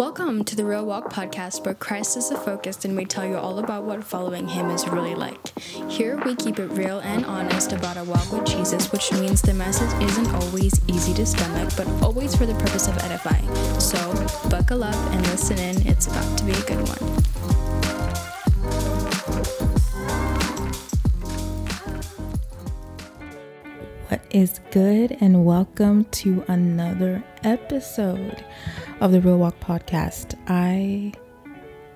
Welcome to the Real Walk podcast, where Christ is the focus and we tell you all about what following Him is really like. Here we keep it real and honest about our walk with Jesus, which means the message isn't always easy to stomach, but always for the purpose of edifying. So buckle up and listen in, it's about to be a good one. What is good, and welcome to another episode of the Real Walk podcast. I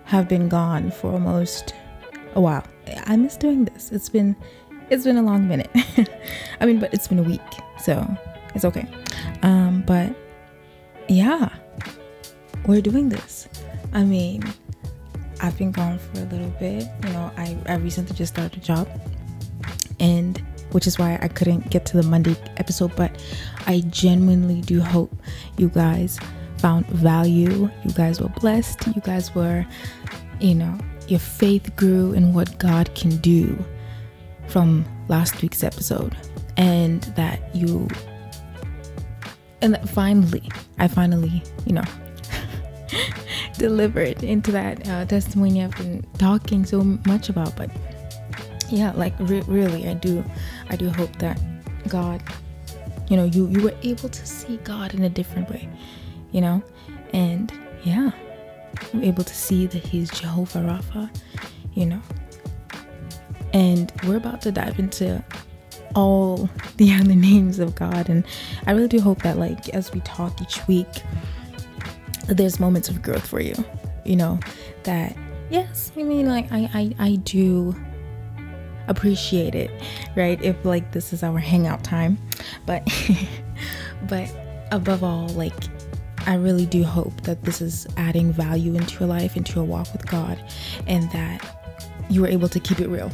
have been gone for almost a while. I miss doing this. It's been it's been a long minute. I mean, but it's been a week, so it's okay. Um, but yeah, we're doing this. I mean, I've been gone for a little bit. You know, I, I recently just started a job and which is why I couldn't get to the Monday episode, but I genuinely do hope you guys found value. You guys were blessed. You guys were, you know, your faith grew in what God can do from last week's episode. And that you, and that finally, I finally, you know, delivered into that uh, testimony I've been talking so much about. But yeah, like re- really, I do, I do hope that God, you know, you you were able to see God in a different way you know? And yeah, I'm able to see that he's Jehovah Rapha, you know? And we're about to dive into all the other names of God. And I really do hope that, like, as we talk each week, there's moments of growth for you, you know? That, yes, I mean, like, I, I, I do appreciate it, right? If, like, this is our hangout time. But, but above all, like, I really do hope that this is adding value into your life, into your walk with God, and that you are able to keep it real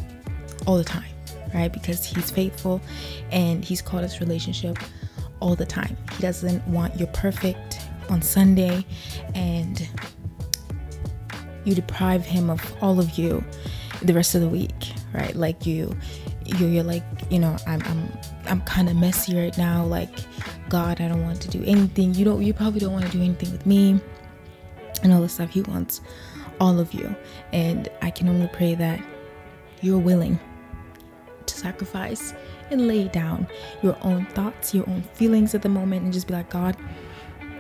all the time, right? Because He's faithful and He's called us relationship all the time. He doesn't want you perfect on Sunday and you deprive Him of all of you the rest of the week, right? Like you, you you're like, you know, I'm, I'm, I'm kind of messy right now, like God, I don't want to do anything. You don't you probably don't want to do anything with me and all the stuff. He wants all of you. And I can only pray that you're willing to sacrifice and lay down your own thoughts, your own feelings at the moment and just be like, God,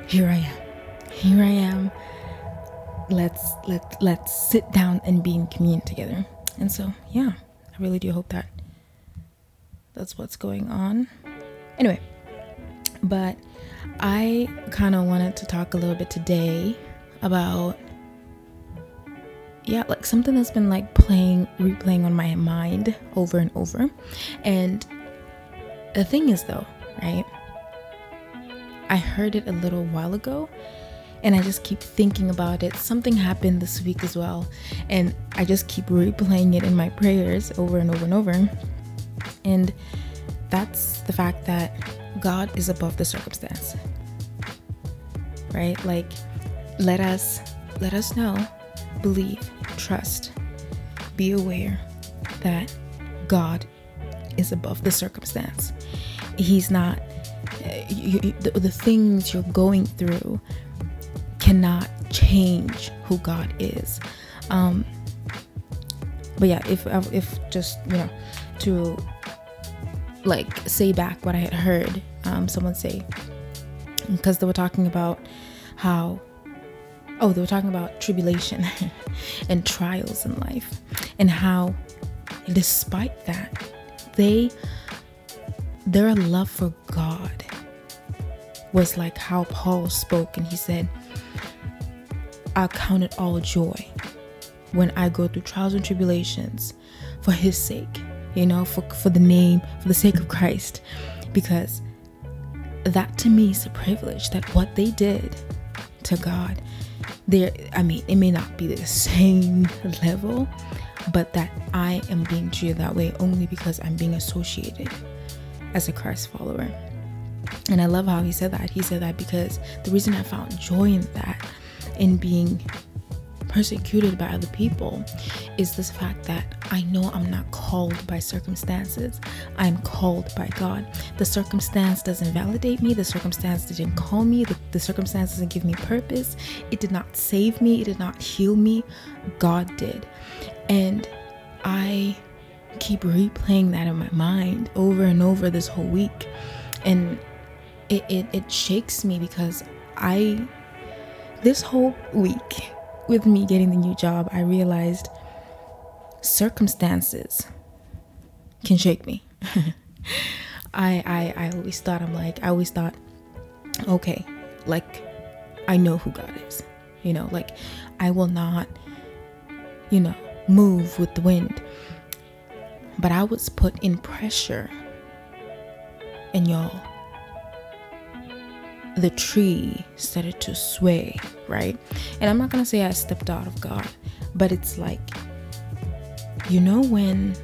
here I am. Here I am. Let's let let's sit down and be in communion together. And so, yeah, I really do hope that that's what's going on. Anyway, but I kind of wanted to talk a little bit today about yeah, like something that's been like playing, replaying on my mind over and over. And the thing is, though, right? I heard it a little while ago and I just keep thinking about it. Something happened this week as well, and I just keep replaying it in my prayers over and over and over. And that's the fact that God is above the circumstance. Right? Like let us let us know, believe, trust, be aware that God is above the circumstance. He's not you, the, the things you're going through cannot change who God is. Um, but yeah, if if just you know to like say back what I had heard um, someone say. Because they were talking about how oh they were talking about tribulation and trials in life and how despite that they their love for God was like how Paul spoke and he said I count it all joy when I go through trials and tribulations for his sake you know, for, for the name, for the sake of Christ. Because that to me is a privilege that what they did to God, there, I mean, it may not be the same level, but that I am being treated that way only because I'm being associated as a Christ follower. And I love how he said that. He said that because the reason I found joy in that, in being persecuted by other people is this fact that I know I'm not called by circumstances. I'm called by God. The circumstance doesn't validate me. The circumstance didn't call me. The the circumstances didn't give me purpose. It did not save me. It did not heal me. God did. And I keep replaying that in my mind over and over this whole week. And it, it, it shakes me because I, this whole week with me getting the new job, I realized circumstances can shake me. I, I I always thought I'm like I always thought, okay, like I know who God is. You know, like I will not, you know, move with the wind. But I was put in pressure. And y'all, the tree started to sway, right? And I'm not gonna say I stepped out of God, but it's like, you know, when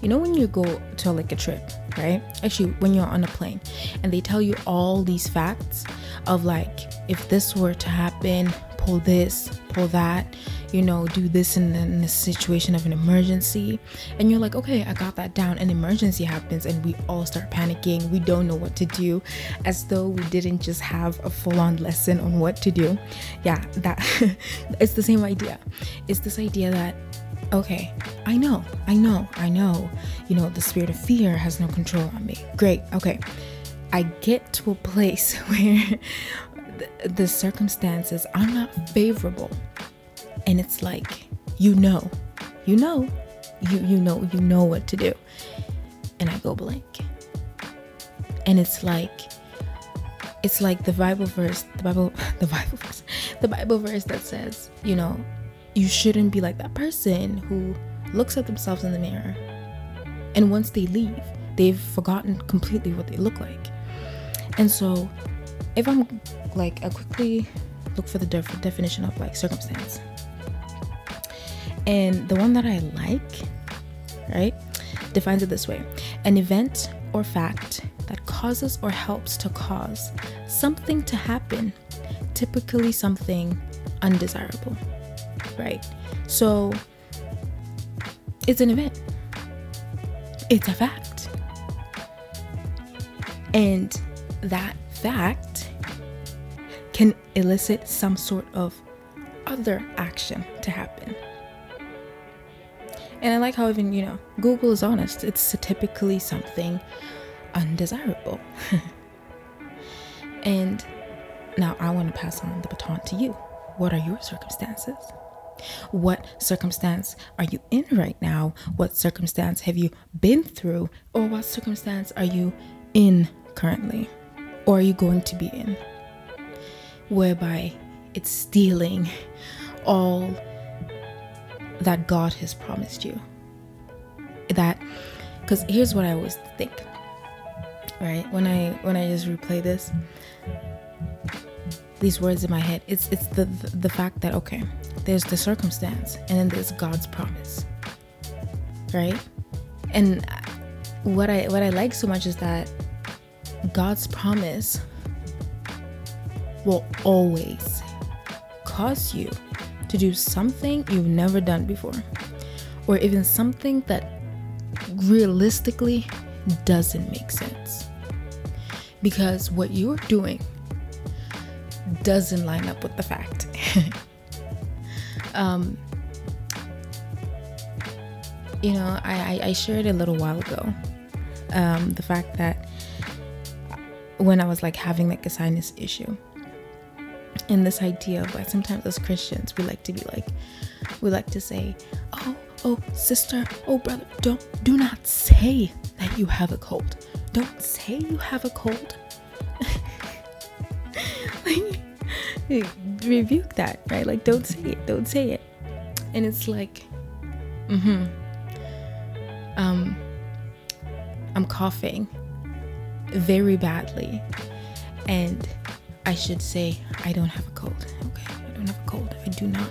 you know when you go to like a trip right actually when you're on a plane and they tell you all these facts of like if this were to happen pull this pull that you know do this in, in the situation of an emergency and you're like okay i got that down an emergency happens and we all start panicking we don't know what to do as though we didn't just have a full-on lesson on what to do yeah that it's the same idea it's this idea that okay, I know, I know, I know, you know, the spirit of fear has no control on me. Great, okay. I get to a place where the, the circumstances are not favorable. And it's like, you know, you know, you, you know, you know what to do. And I go blank. And it's like, it's like the Bible verse, the Bible, the Bible verse, the Bible verse that says, you know, you shouldn't be like that person who looks at themselves in the mirror and once they leave, they've forgotten completely what they look like. And so, if I'm like, I quickly look for the def- definition of like circumstance. And the one that I like, right, defines it this way an event or fact that causes or helps to cause something to happen, typically something undesirable right? So it's an event, it's a fact. And that fact can elicit some sort of other action to happen. And I like how even, you know, Google is honest. It's typically something undesirable. and now I want to pass on the baton to you. What are your circumstances? What circumstance are you in right now? What circumstance have you been through? Or what circumstance are you in currently? Or are you going to be in? Whereby it's stealing all that God has promised you. That because here's what I always think. Right? When I when I just replay this, these words in my head, it's it's the the, the fact that okay, there's the circumstance and then there's God's promise. Right? And what I what I like so much is that God's promise will always cause you to do something you've never done before or even something that realistically doesn't make sense. Because what you're doing doesn't line up with the fact. um, you know, I, I, shared a little while ago um, the fact that when I was like having like a sinus issue, and this idea of like sometimes as Christians we like to be like, we like to say, oh, oh, sister, oh, brother, don't, do not say that you have a cold. Don't say you have a cold. like, rebuke that, right? Like, don't say it, don't say it. And it's like, mm hmm. Um, I'm coughing very badly, and I should say, I don't have a cold. Okay, I don't have a cold. I do not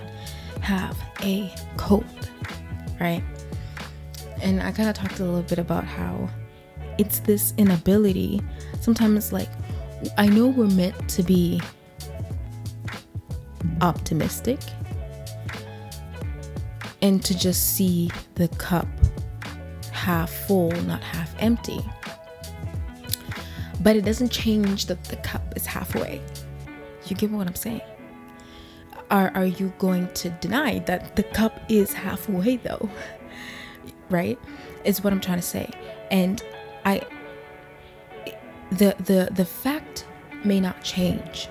have a cold, right? And I kind of talked a little bit about how it's this inability. Sometimes, like, I know we're meant to be optimistic and to just see the cup half full, not half empty. But it doesn't change that the cup is halfway. You get what I'm saying? Are, are you going to deny that the cup is halfway though? right? Is what I'm trying to say. And I the the the fact may not change,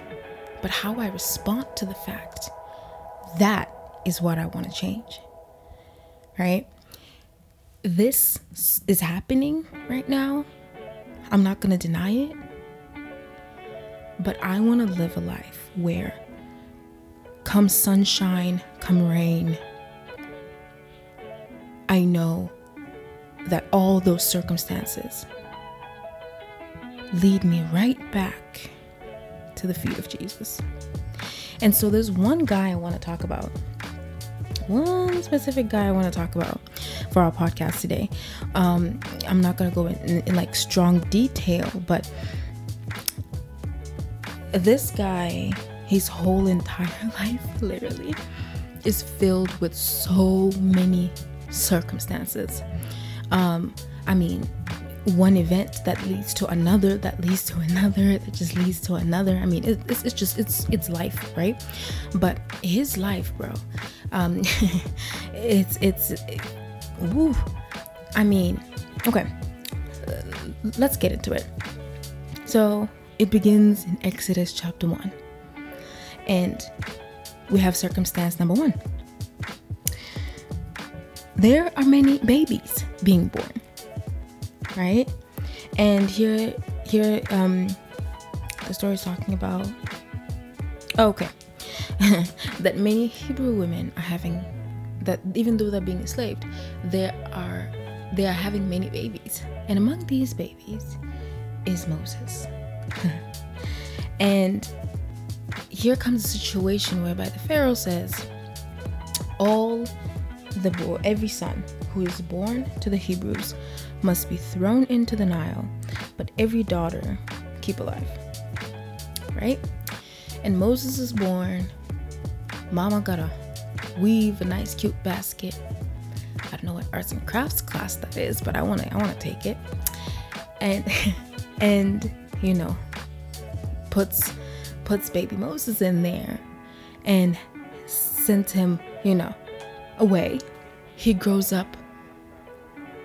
but how I respond to the fact that is what I want to change. Right? This is happening right now. I'm not going to deny it. But I want to live a life where come sunshine, come rain, I know that all those circumstances lead me right back to the feet of Jesus. And so there's one guy I want to talk about. One specific guy I want to talk about for our podcast today. Um, I'm not going to go in, in, in like strong detail, but this guy, his whole entire life, literally, is filled with so many circumstances. Um, I mean, one event that leads to another that leads to another that just leads to another. I mean it, it's, it's just it's it's life right? But his life bro um it's it's it, woo, i mean okay uh, let's get into it. So it begins in exodus chapter 1 and we have circumstance number one. There are many babies being born right? And here, here, um, the story is talking about. Oh, okay, that many Hebrew women are having that even though they're being enslaved, there are they are having many babies, and among these babies is Moses. and here comes a situation whereby the Pharaoh says, all the boy, every son who is born to the Hebrews must be thrown into the Nile, but every daughter keep alive. Right? And Moses is born. Mama gotta weave a nice cute basket. I don't know what arts and crafts class that is, but I wanna I wanna take it. And and you know puts puts baby Moses in there and sends him, you know, away. He grows up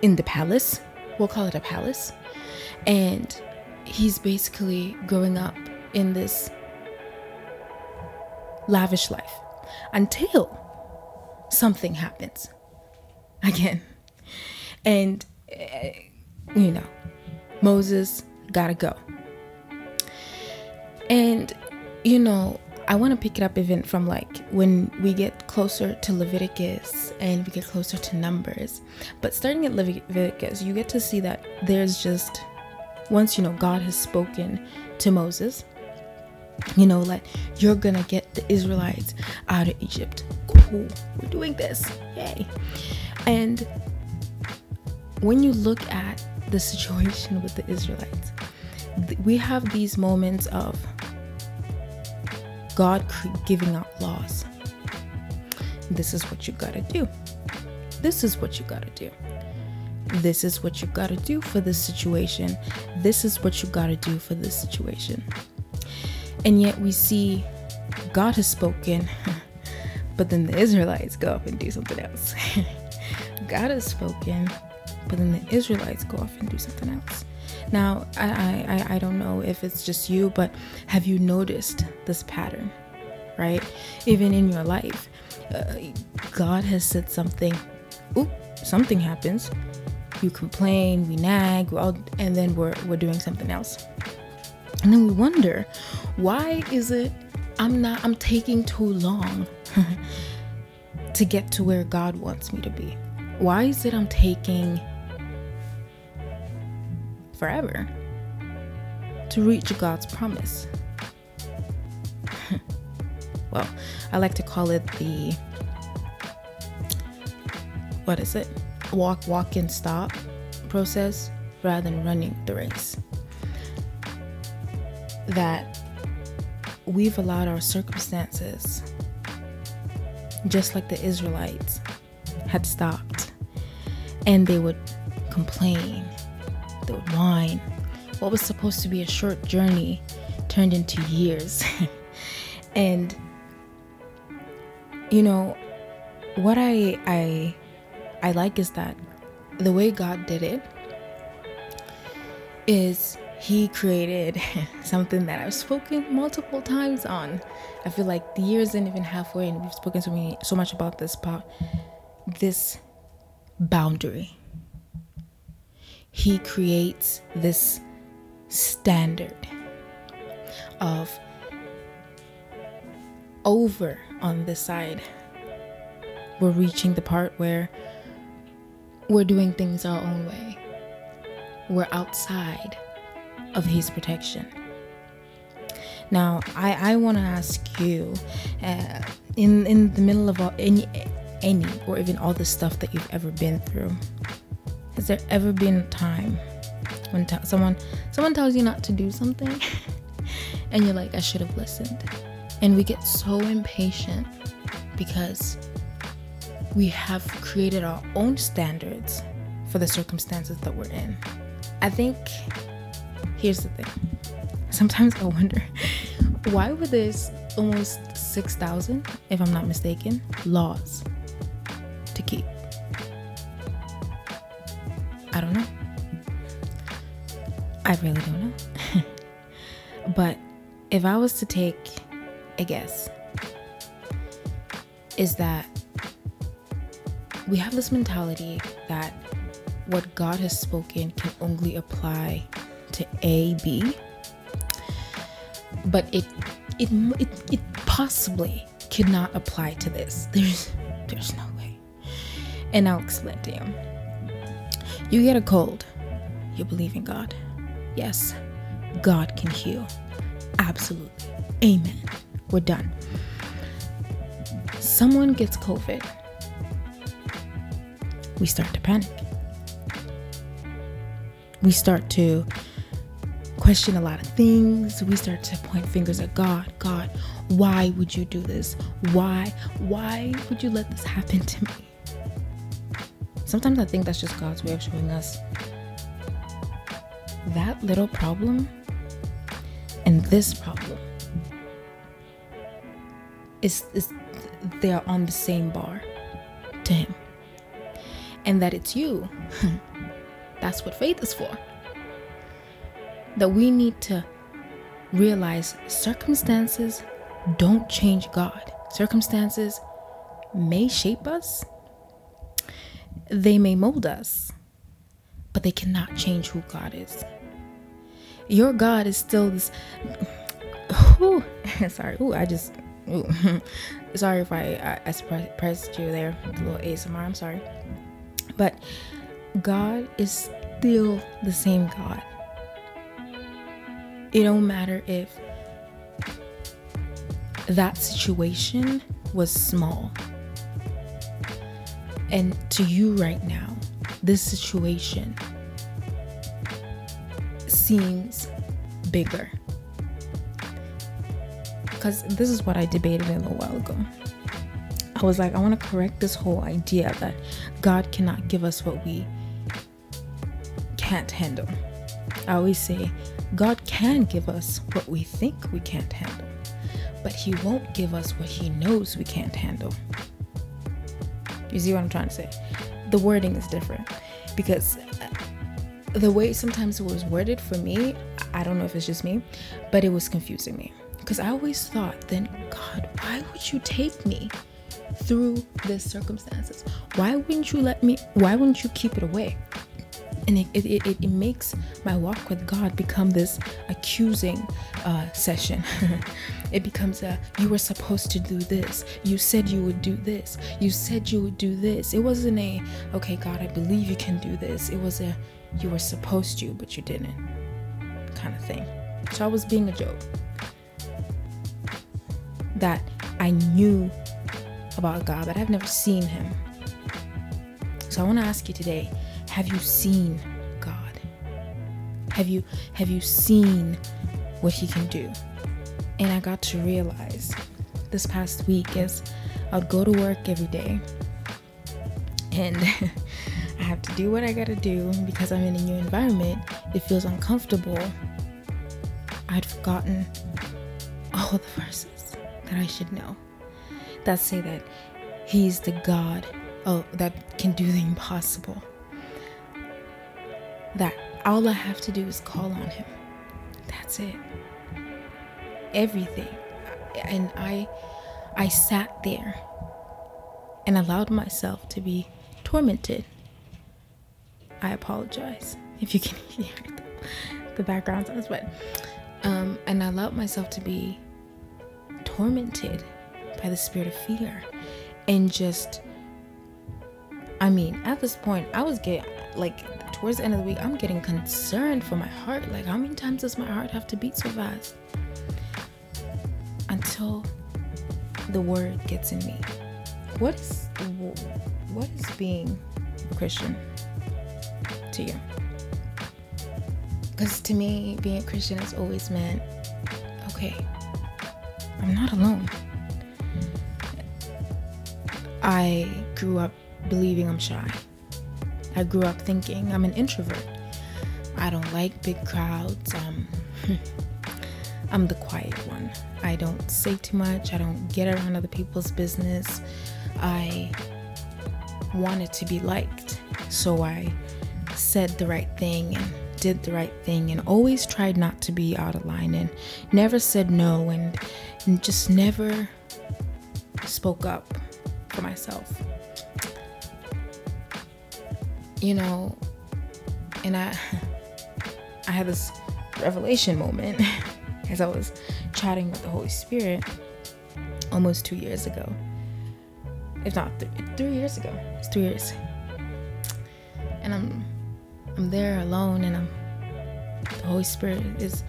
in the palace. We'll call it a palace. And he's basically growing up in this lavish life until something happens again. And, uh, you know, Moses gotta go. And, you know, I want to pick it up even from like when we get closer to Leviticus and we get closer to Numbers. But starting at Leviticus, you get to see that there's just once you know God has spoken to Moses, you know, like you're gonna get the Israelites out of Egypt. Cool, we're doing this, yay! And when you look at the situation with the Israelites, we have these moments of God giving out laws. This is what you gotta do. This is what you gotta do. This is what you gotta do for this situation. This is what you gotta do for this situation. And yet we see God has spoken, but then the Israelites go up and do something else. God has spoken, but then the Israelites go off and do something else. Now, I, I, I don't know if it's just you, but have you noticed this pattern, right? Even in your life, uh, God has said something, oop, something happens. You complain, we nag, all, and then we're, we're doing something else. And then we wonder, why is it I'm not, I'm taking too long to get to where God wants me to be? Why is it I'm taking forever to reach God's promise. well, I like to call it the what is it? Walk, walk, and stop process rather than running the race. That we've allowed our circumstances, just like the Israelites had stopped, and they would complain they whine. what was supposed to be a short journey turned into years. and you know, what I I I like is that the way God did it is he created something that I've spoken multiple times on. I feel like the year isn't even halfway, and we've spoken so many, so much about this part, this boundary. He creates this standard of over on this side. We're reaching the part where we're doing things our own way. We're outside of his protection. Now, I, I want to ask you, uh, in in the middle of all, any any or even all the stuff that you've ever been through, has there ever been a time when t- someone someone tells you not to do something, and you're like, I should have listened, and we get so impatient because we have created our own standards for the circumstances that we're in. I think here's the thing. Sometimes I wonder why were there's almost 6,000, if I'm not mistaken, laws I really don't know. but if I was to take a guess, is that we have this mentality that what God has spoken can only apply to A, B, but it it it, it possibly could not apply to this. There's there's no way. And I'll explain to you. You get a cold, you believe in God. Yes, God can heal. Absolutely. Amen. We're done. Someone gets COVID. We start to panic. We start to question a lot of things. We start to point fingers at God. God, why would you do this? Why? Why would you let this happen to me? Sometimes I think that's just God's way of showing us that little problem and this problem is, is they are on the same bar to him. And that it's you. That's what faith is for. That we need to realize circumstances don't change God. Circumstances may shape us, they may mold us, but they cannot change who God is. Your God is still this. Ooh, sorry. Ooh, I just. Ooh. sorry if I, I, I surprised you there a little ASMR. I'm sorry. But God is still the same God it don't matter if that situation was small. And to you right now, this situation seems bigger. Because this is what I debated a little while ago. I was like, I want to correct this whole idea that God cannot give us what we can't handle. I always say God can give us what we think we can't handle, but He won't give us what He knows we can't handle. You see what I'm trying to say? The wording is different because the way sometimes it was worded for me, I don't know if it's just me, but it was confusing me. Because I always thought, then, God, why would you take me through these circumstances? Why wouldn't you let me, why wouldn't you keep it away? and it, it, it, it, makes my walk with God become this accusing uh, session. it becomes a you were supposed to do this. You said you would do this. You said you would do this. It wasn't a okay, God, I believe you can do this. It was a you were supposed to, but you didn't kind of thing. So I was being a joke that I knew about God, but I've never seen Him. So I want to ask you today have you seen God? Have you have you seen what he can do? And I got to realize this past week is I'd go to work every day and have to do what I gotta do because I'm in a new environment it feels uncomfortable, I'd forgotten all the verses that I should know that say that He's the God oh, that can do the impossible. That all I have to do is call on Him. That's it. Everything. And I I sat there and allowed myself to be tormented. I apologize if you can hear the, background sounds, but um, and I allowed myself to be tormented by the spirit of fear and just I mean, at this point, I was getting like towards the end of the week, I'm getting concerned for my heart. Like, how many times does my heart have to beat so fast? Until the word gets in me. What is what is being a Christian to you? Because to me, being a Christian has always meant, okay, I'm not alone. I grew up believing I'm shy. I grew up thinking I'm an introvert. I don't like big crowds. I'm the quiet one. I don't say too much. I don't get around other people's business. I wanted to be liked. So I said the right thing and did the right thing and always tried not to be out of line and never said no and, and just never spoke up for myself. You know, and I I had this revelation moment as I was chatting with the Holy Spirit almost two years ago. If not th- three years ago. It's three years. And I'm I'm there alone and I'm the Holy Spirit is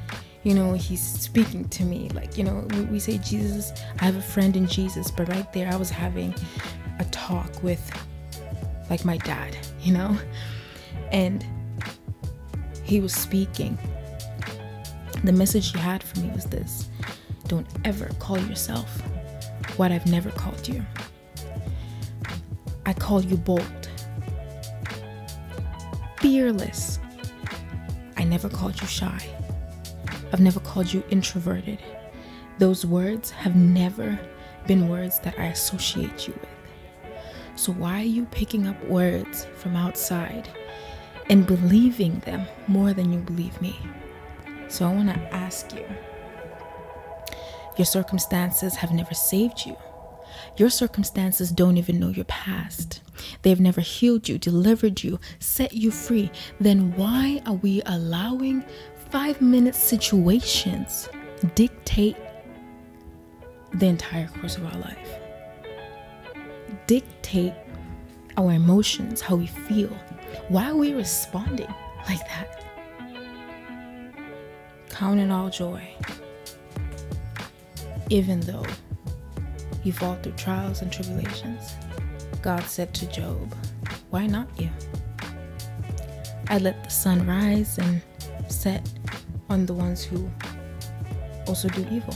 you know, he's speaking to me. Like, you know, we, we say Jesus, I have a friend in Jesus, but right there I was having a talk with like my dad, you know? And he was speaking. The message he had for me was this Don't ever call yourself what I've never called you. I call you bold, fearless. I never called you shy. I've never called you introverted. Those words have never been words that I associate you with. So, why are you picking up words from outside and believing them more than you believe me? So, I want to ask you your circumstances have never saved you. Your circumstances don't even know your past. They've never healed you, delivered you, set you free. Then why are we allowing five minute situations dictate the entire course of our life? Dictate our emotions, how we feel. Why are we responding like that? Count it all joy even though you fall through trials and tribulations. God said to Job, Why not you? I let the sun rise and set on the ones who also do evil.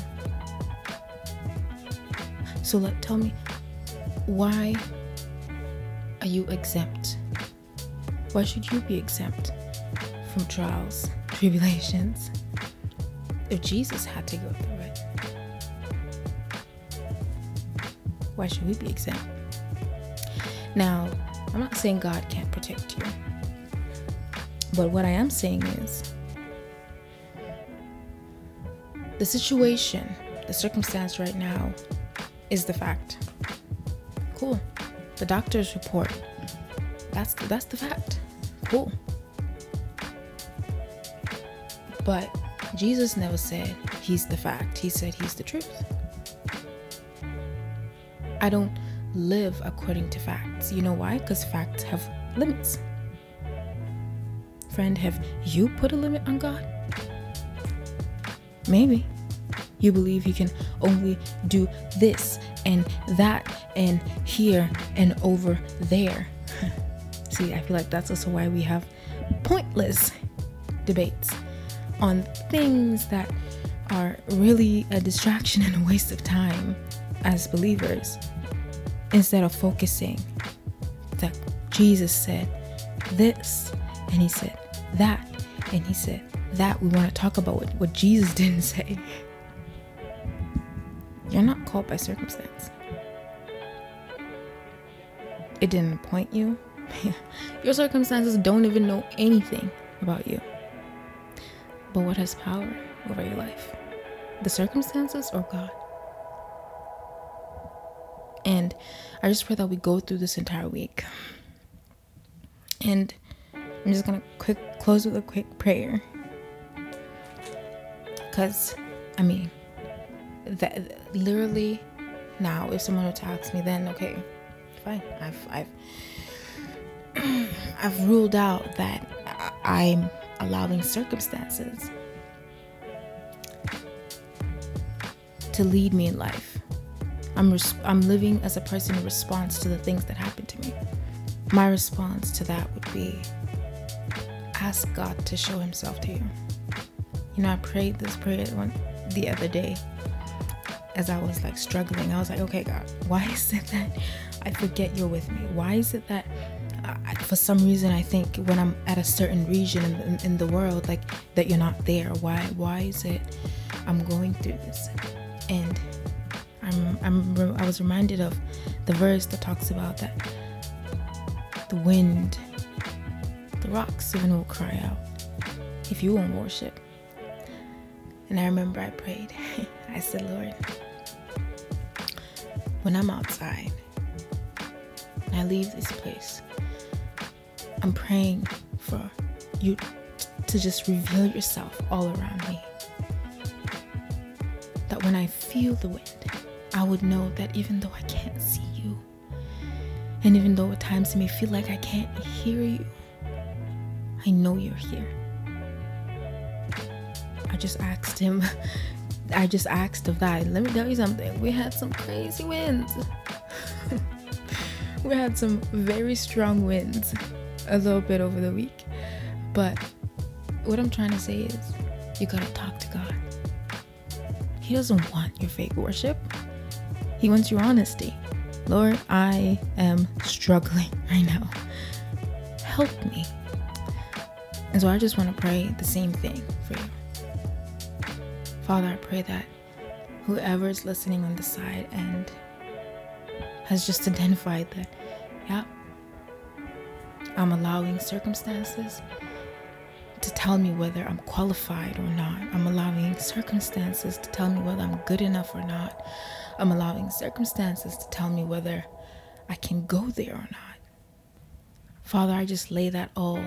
So let tell me, why are you exempt? Why should you be exempt from trials, tribulations? If Jesus had to go through why should we be exempt? Now, I'm not saying God can't protect you, but what I am saying is the situation, the circumstance right now is the fact. Cool. The doctor's report. That's that's the fact. Cool. But Jesus never said he's the fact. He said he's the truth. I don't live according to facts. You know why? Because facts have limits. Friend, have you put a limit on God? Maybe. You believe He can only do this and that and here and over there. See, I feel like that's also why we have pointless debates on things that are really a distraction and a waste of time as believers instead of focusing that Jesus said this and he said that And he said, That we want to talk about what, what Jesus didn't say. You're not called by circumstance. It didn't appoint you. Your circumstances don't even know anything about you. But what has power over your life? The circumstances or God? And I just pray that we go through this entire week. And I'm just gonna quick close with a quick prayer. Cause I mean that literally now if someone were to ask me then okay, fine. I've I've I've ruled out that I'm allowing circumstances to lead me in life. I'm res- I'm living as a person in response to the things that happen to me. My response to that would be ask God to show himself to you. You know, I prayed this prayer one the other day as I was like struggling. I was like, okay, God, why is it that I forget you're with me? Why is it that I, for some reason I think when I'm at a certain region in, in, in, the world, like that you're not there? Why? Why is it I'm going through this? And I'm, I'm I was reminded of the verse that talks about that the wind, the rocks even will cry out if you won't worship. And I remember I prayed. I said, Lord, when I'm outside and I leave this place, I'm praying for you to just reveal yourself all around me. That when I feel the wind, I would know that even though I can't see you, and even though at times it may feel like I can't hear you, I know you're here. I just asked him, I just asked of that. Let me tell you something. We had some crazy winds. we had some very strong winds a little bit over the week. But what I'm trying to say is, you gotta talk to God. He doesn't want your fake worship, He wants your honesty. Lord, I am struggling right now. Help me. And so I just want to pray the same thing for you. Father, I pray that whoever is listening on the side and has just identified that, yeah, I'm allowing circumstances to tell me whether I'm qualified or not. I'm allowing circumstances to tell me whether I'm good enough or not. I'm allowing circumstances to tell me whether I can go there or not. Father, I just lay that all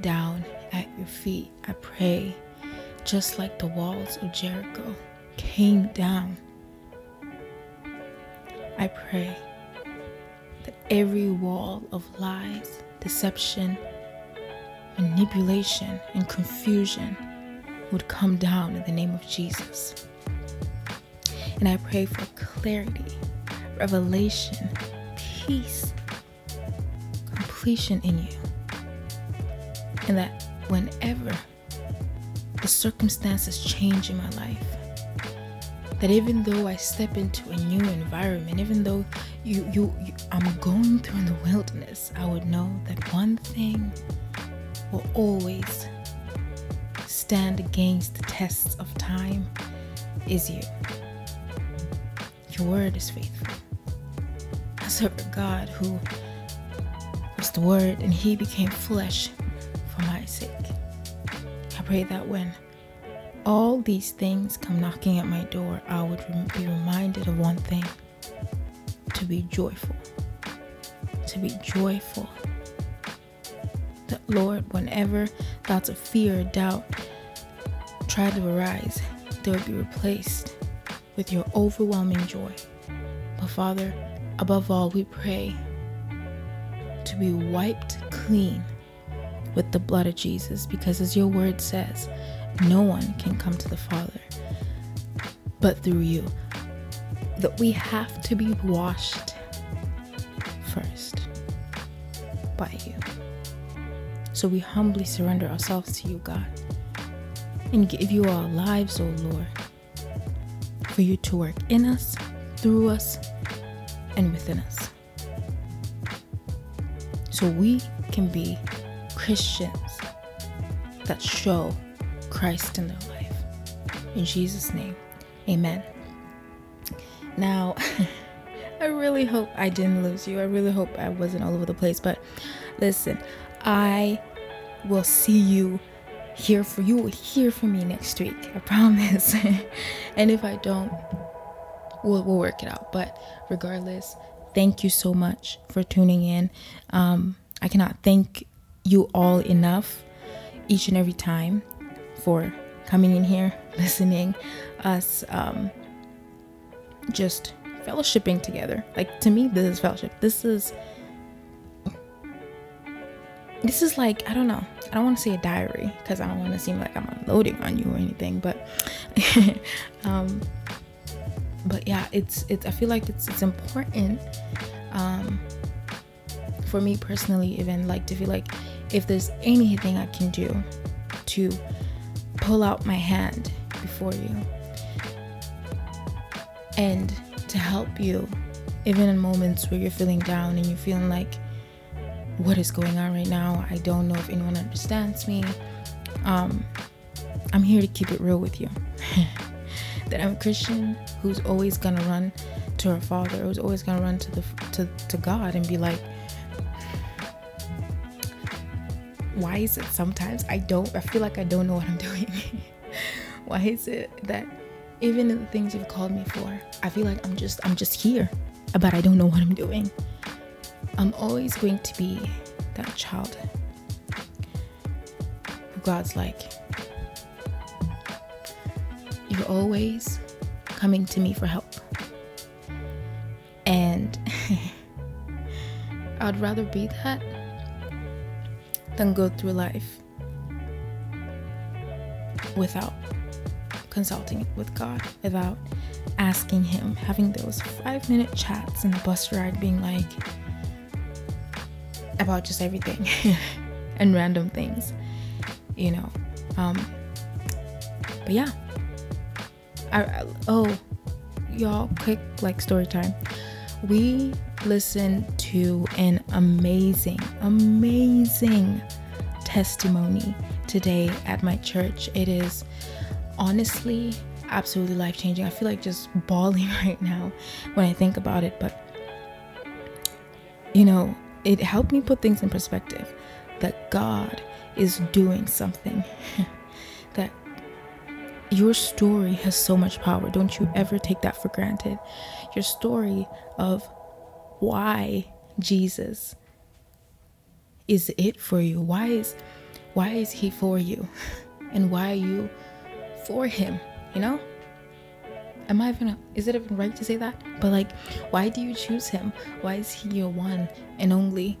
down at your feet. I pray, just like the walls of Jericho came down. I pray that every wall of lies deception, manipulation, and confusion would come down in the name of Jesus. And I pray for clarity, revelation, peace, completion in you. And that whenever the circumstances change in my life, that even though I step into a new environment, even though you, you, you I'm going through in the wilderness, I would know that one thing will always stand against the tests of time is you. Your word is faithful. I serve a God who was the word and he became flesh for my sake. I pray that when all these things come knocking at my door, I would be reminded of one thing to be joyful. To be joyful. That, Lord, whenever thoughts of fear or doubt try to arise, they will be replaced with your overwhelming joy. But, Father, above all, we pray to be wiped clean with the blood of Jesus because, as your word says, no one can come to the Father but through you that we have to be washed first by you. So we humbly surrender ourselves to you, God, and give you our lives, O oh Lord, for you to work in us, through us, and within us. So we can be Christians that show Christ in their life. In Jesus' name, amen. Now, I really hope I didn't lose you. I really hope I wasn't all over the place. But listen, I will see you here for you will hear from me next week. I promise. and if I don't, we'll, we'll work it out. But regardless, thank you so much for tuning in. Um, I cannot thank you all enough each and every time for coming in here, listening, us um, just fellowshipping together. Like to me, this is fellowship. This is this is like I don't know. I don't want to say a diary because I don't want to seem like I'm unloading on you or anything. But um, but yeah, it's it's. I feel like it's it's important. Um, for me personally, even like to feel like if there's anything I can do to pull out my hand before you and to help you, even in moments where you're feeling down and you're feeling like, what is going on right now? I don't know if anyone understands me. Um, I'm here to keep it real with you. that I'm a Christian who's always gonna run to her Father, who's always gonna run to the to, to God and be like, why is it sometimes I don't I feel like I don't know what I'm doing? why is it that even in the things you've called me for, I feel like I'm just I'm just here, but I don't know what I'm doing. I'm always going to be that child who God's like, you're always coming to me for help. And I'd rather be that than go through life without consulting with God, without asking Him, having those five minute chats in the bus ride, being like, about just everything and random things, you know. Um, but yeah, I, I oh, y'all, quick like story time. We listened to an amazing, amazing testimony today at my church. It is honestly absolutely life changing. I feel like just bawling right now when I think about it, but you know, it helped me put things in perspective that God is doing something. that your story has so much power. Don't you ever take that for granted. Your story of why Jesus is it for you. Why is why is he for you? And why are you for him? You know? Am I even is it even right to say that? But like why do you choose him? Why is he your one and only?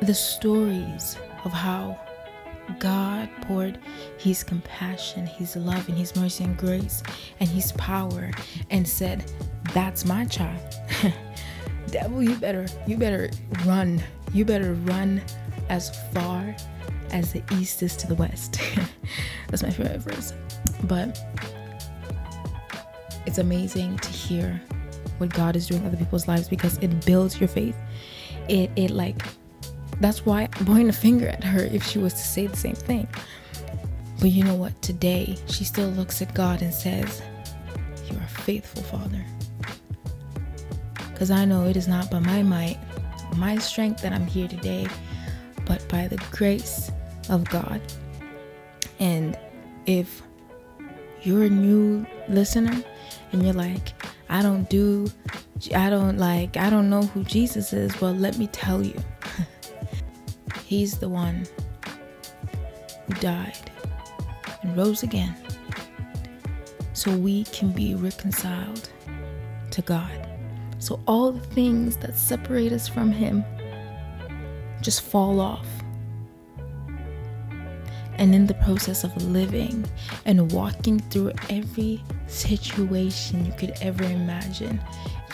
The stories of how God poured his compassion, his love, and his mercy and grace and his power and said, That's my child. Devil, you better, you better run. You better run as far as the east is to the west. That's my favorite verse. But it's amazing to hear what God is doing in other people's lives because it builds your faith. It it like that's why I'm pointing a finger at her if she was to say the same thing. But you know what? Today, she still looks at God and says, You're a faithful Father. Because I know it is not by my might, my strength that I'm here today, but by the grace of God. And if you're a new listener and you're like, I don't do, I don't like, I don't know who Jesus is, well, let me tell you. He's the one who died and rose again so we can be reconciled to God. So all the things that separate us from Him just fall off. And in the process of living and walking through every situation you could ever imagine,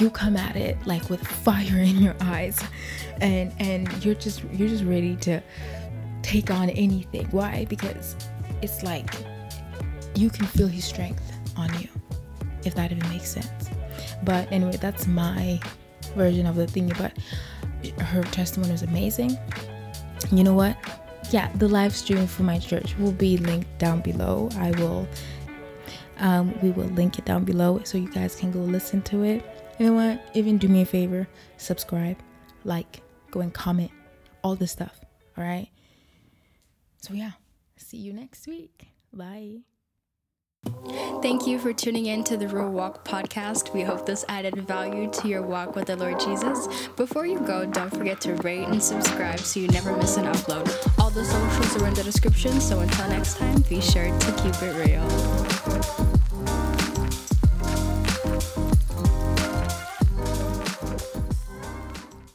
you come at it like with fire in your eyes. And and you're just you're just ready to take on anything. Why? Because it's like you can feel his strength on you if that even makes sense. But anyway that's my version of the thing but her testimony was amazing. You know what yeah, the live stream for my church will be linked down below. I will, um, we will link it down below so you guys can go listen to it. Know what? Even do me a favor, subscribe, like, go and comment, all this stuff. All right. So yeah, see you next week. Bye. Thank you for tuning in to the Real Walk podcast. We hope this added value to your walk with the Lord Jesus. Before you go, don't forget to rate and subscribe so you never miss an upload. All the socials are in the description, so until next time, be sure to keep it real.